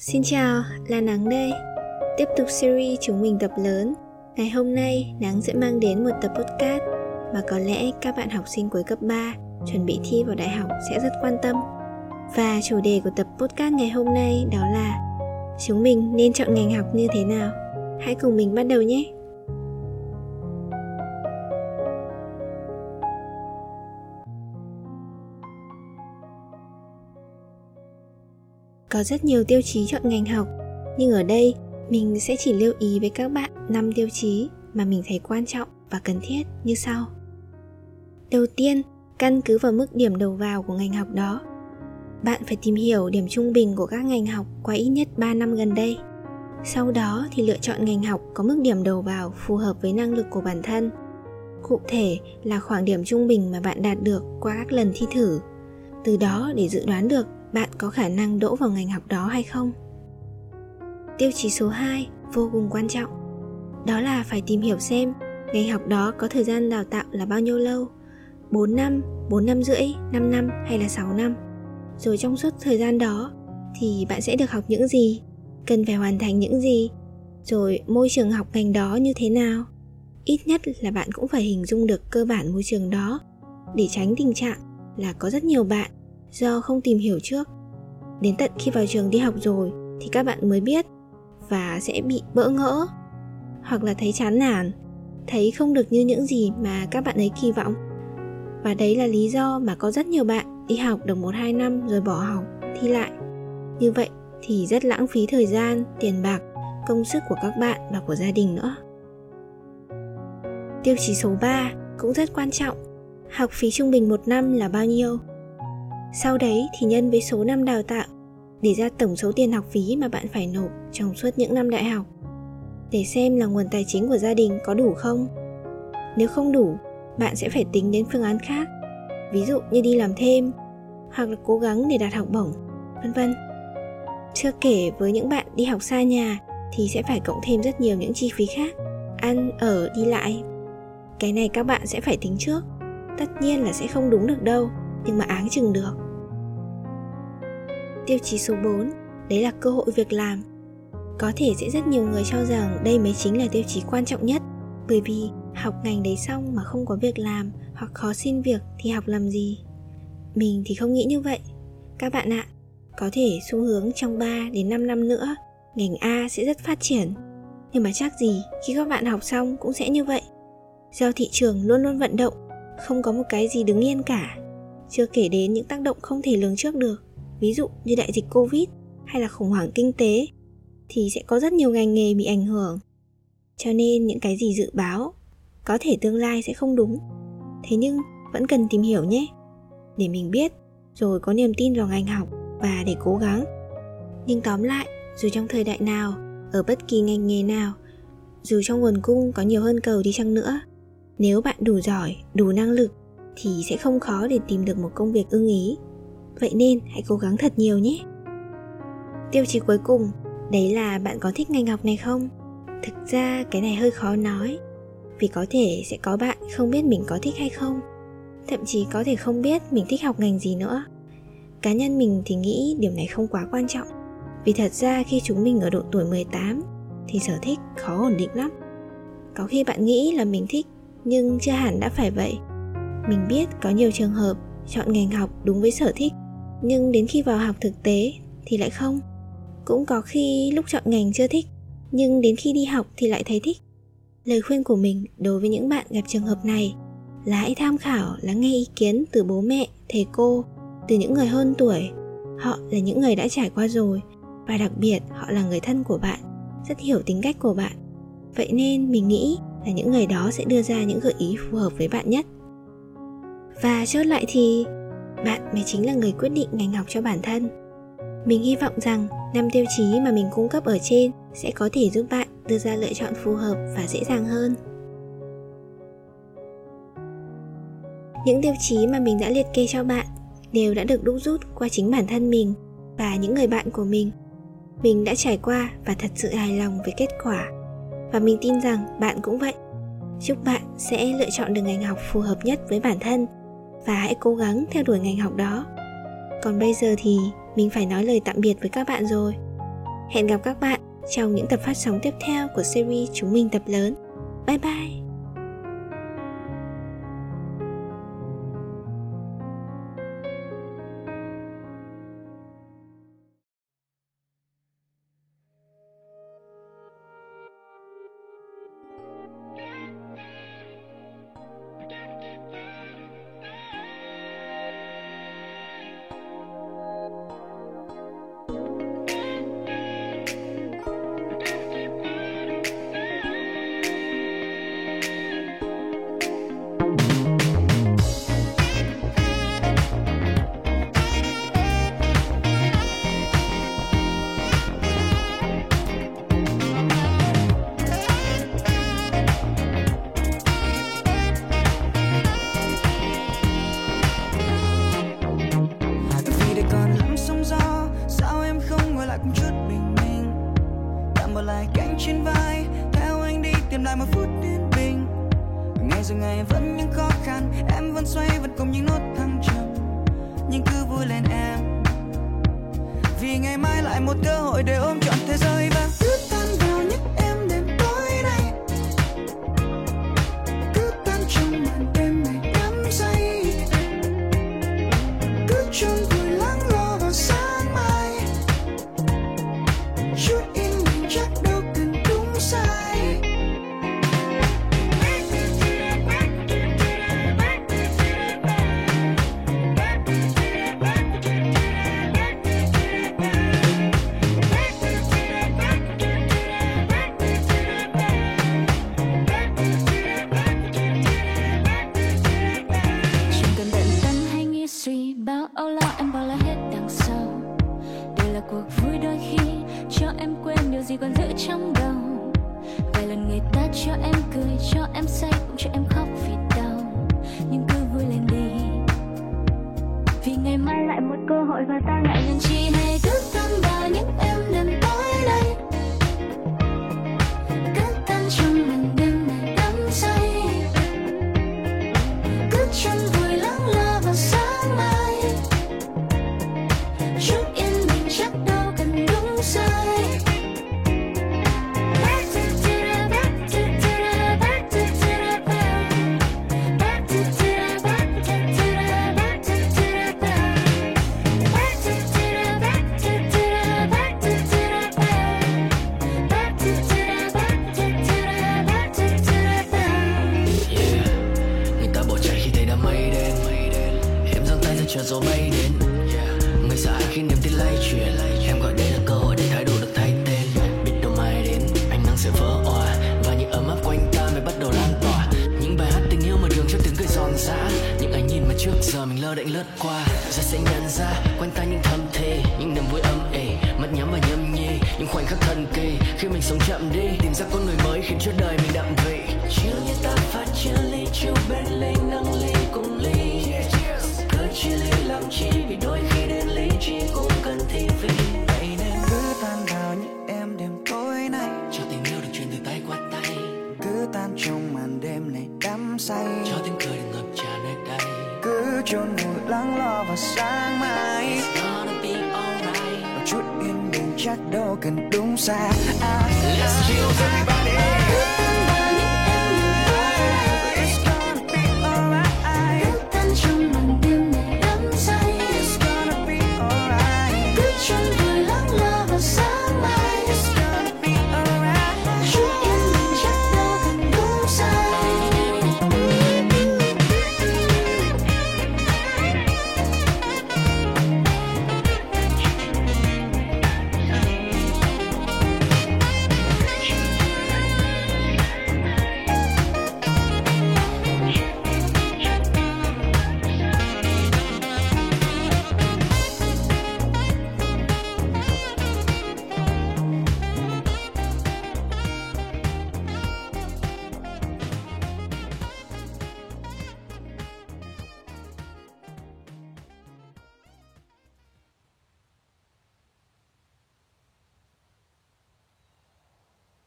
Xin chào, là Nắng đây. Tiếp tục series chúng mình tập lớn. Ngày hôm nay, Nắng sẽ mang đến một tập podcast mà có lẽ các bạn học sinh cuối cấp 3 chuẩn bị thi vào đại học sẽ rất quan tâm. Và chủ đề của tập podcast ngày hôm nay đó là chúng mình nên chọn ngành học như thế nào. Hãy cùng mình bắt đầu nhé. Có rất nhiều tiêu chí chọn ngành học, nhưng ở đây mình sẽ chỉ lưu ý với các bạn 5 tiêu chí mà mình thấy quan trọng và cần thiết như sau. Đầu tiên, căn cứ vào mức điểm đầu vào của ngành học đó. Bạn phải tìm hiểu điểm trung bình của các ngành học qua ít nhất 3 năm gần đây. Sau đó thì lựa chọn ngành học có mức điểm đầu vào phù hợp với năng lực của bản thân. Cụ thể là khoảng điểm trung bình mà bạn đạt được qua các lần thi thử. Từ đó để dự đoán được bạn có khả năng đỗ vào ngành học đó hay không. Tiêu chí số 2 vô cùng quan trọng. Đó là phải tìm hiểu xem ngành học đó có thời gian đào tạo là bao nhiêu lâu. 4 năm, 4 năm rưỡi, 5 năm hay là 6 năm. Rồi trong suốt thời gian đó thì bạn sẽ được học những gì, cần phải hoàn thành những gì, rồi môi trường học ngành đó như thế nào. Ít nhất là bạn cũng phải hình dung được cơ bản môi trường đó để tránh tình trạng là có rất nhiều bạn do không tìm hiểu trước. Đến tận khi vào trường đi học rồi thì các bạn mới biết và sẽ bị bỡ ngỡ hoặc là thấy chán nản, thấy không được như những gì mà các bạn ấy kỳ vọng. Và đấy là lý do mà có rất nhiều bạn đi học được một, hai năm rồi bỏ học, thi lại. Như vậy thì rất lãng phí thời gian, tiền bạc, công sức của các bạn và của gia đình nữa. Tiêu chí số 3 cũng rất quan trọng. Học phí trung bình một năm là bao nhiêu? Sau đấy thì nhân với số năm đào tạo, để ra tổng số tiền học phí mà bạn phải nộp trong suốt những năm đại học. Để xem là nguồn tài chính của gia đình có đủ không. Nếu không đủ, bạn sẽ phải tính đến phương án khác, ví dụ như đi làm thêm, hoặc là cố gắng để đạt học bổng, vân vân. Chưa kể với những bạn đi học xa nhà thì sẽ phải cộng thêm rất nhiều những chi phí khác, ăn, ở, đi lại. Cái này các bạn sẽ phải tính trước, tất nhiên là sẽ không đúng được đâu, nhưng mà áng chừng được tiêu chí số 4 đấy là cơ hội việc làm. Có thể sẽ rất nhiều người cho rằng đây mới chính là tiêu chí quan trọng nhất, bởi vì học ngành đấy xong mà không có việc làm hoặc khó xin việc thì học làm gì? Mình thì không nghĩ như vậy. Các bạn ạ, có thể xu hướng trong 3 đến 5 năm nữa, ngành A sẽ rất phát triển. Nhưng mà chắc gì, khi các bạn học xong cũng sẽ như vậy. Do thị trường luôn luôn vận động, không có một cái gì đứng yên cả. Chưa kể đến những tác động không thể lường trước được ví dụ như đại dịch covid hay là khủng hoảng kinh tế thì sẽ có rất nhiều ngành nghề bị ảnh hưởng. Cho nên những cái gì dự báo có thể tương lai sẽ không đúng. Thế nhưng vẫn cần tìm hiểu nhé. Để mình biết rồi có niềm tin vào ngành học và để cố gắng. Nhưng tóm lại, dù trong thời đại nào, ở bất kỳ ngành nghề nào, dù trong nguồn cung có nhiều hơn cầu đi chăng nữa, nếu bạn đủ giỏi, đủ năng lực thì sẽ không khó để tìm được một công việc ưng ý vậy nên hãy cố gắng thật nhiều nhé. Tiêu chí cuối cùng, đấy là bạn có thích ngành học này không? Thực ra cái này hơi khó nói, vì có thể sẽ có bạn không biết mình có thích hay không. Thậm chí có thể không biết mình thích học ngành gì nữa. Cá nhân mình thì nghĩ điều này không quá quan trọng, vì thật ra khi chúng mình ở độ tuổi 18 thì sở thích khó ổn định lắm. Có khi bạn nghĩ là mình thích, nhưng chưa hẳn đã phải vậy. Mình biết có nhiều trường hợp chọn ngành học đúng với sở thích nhưng đến khi vào học thực tế thì lại không. Cũng có khi lúc chọn ngành chưa thích, nhưng đến khi đi học thì lại thấy thích. Lời khuyên của mình đối với những bạn gặp trường hợp này là hãy tham khảo, lắng nghe ý kiến từ bố mẹ, thầy cô, từ những người hơn tuổi. Họ là những người đã trải qua rồi, và đặc biệt họ là người thân của bạn, rất hiểu tính cách của bạn. Vậy nên mình nghĩ là những người đó sẽ đưa ra những gợi ý phù hợp với bạn nhất. Và chốt lại thì bạn mới chính là người quyết định ngành học cho bản thân. Mình hy vọng rằng năm tiêu chí mà mình cung cấp ở trên sẽ có thể giúp bạn đưa ra lựa chọn phù hợp và dễ dàng hơn. Những tiêu chí mà mình đã liệt kê cho bạn đều đã được đúc rút qua chính bản thân mình và những người bạn của mình. Mình đã trải qua và thật sự hài lòng với kết quả. Và mình tin rằng bạn cũng vậy. Chúc bạn sẽ lựa chọn được ngành học phù hợp nhất với bản thân và hãy cố gắng theo đuổi ngành học đó. Còn bây giờ thì mình phải nói lời tạm biệt với các bạn rồi. Hẹn gặp các bạn trong những tập phát sóng tiếp theo của series chúng mình tập lớn. Bye bye! một cơ hội để ôm trọn thế giới kỳ. Khi mình sống chậm đi tìm ra con người mới khiến cho đời mình đậm vị. Chiều như ta phát chia ly chiều bên ly nâng ly cùng ly cứ chia ly làm chi vì đôi khi đến lý trí cũng cần thi vì vậy nên cứ tan vào như em đêm tối nay. Cho tình yêu được truyền từ tay qua tay. Cứ tan trong màn đêm này đắm say. Cho tiếng cười được ngập tràn nơi đây. Cứ chôn vùi lắng lo vào sáng mai chắc đâu cần đúng xa. I, Let's choose everybody.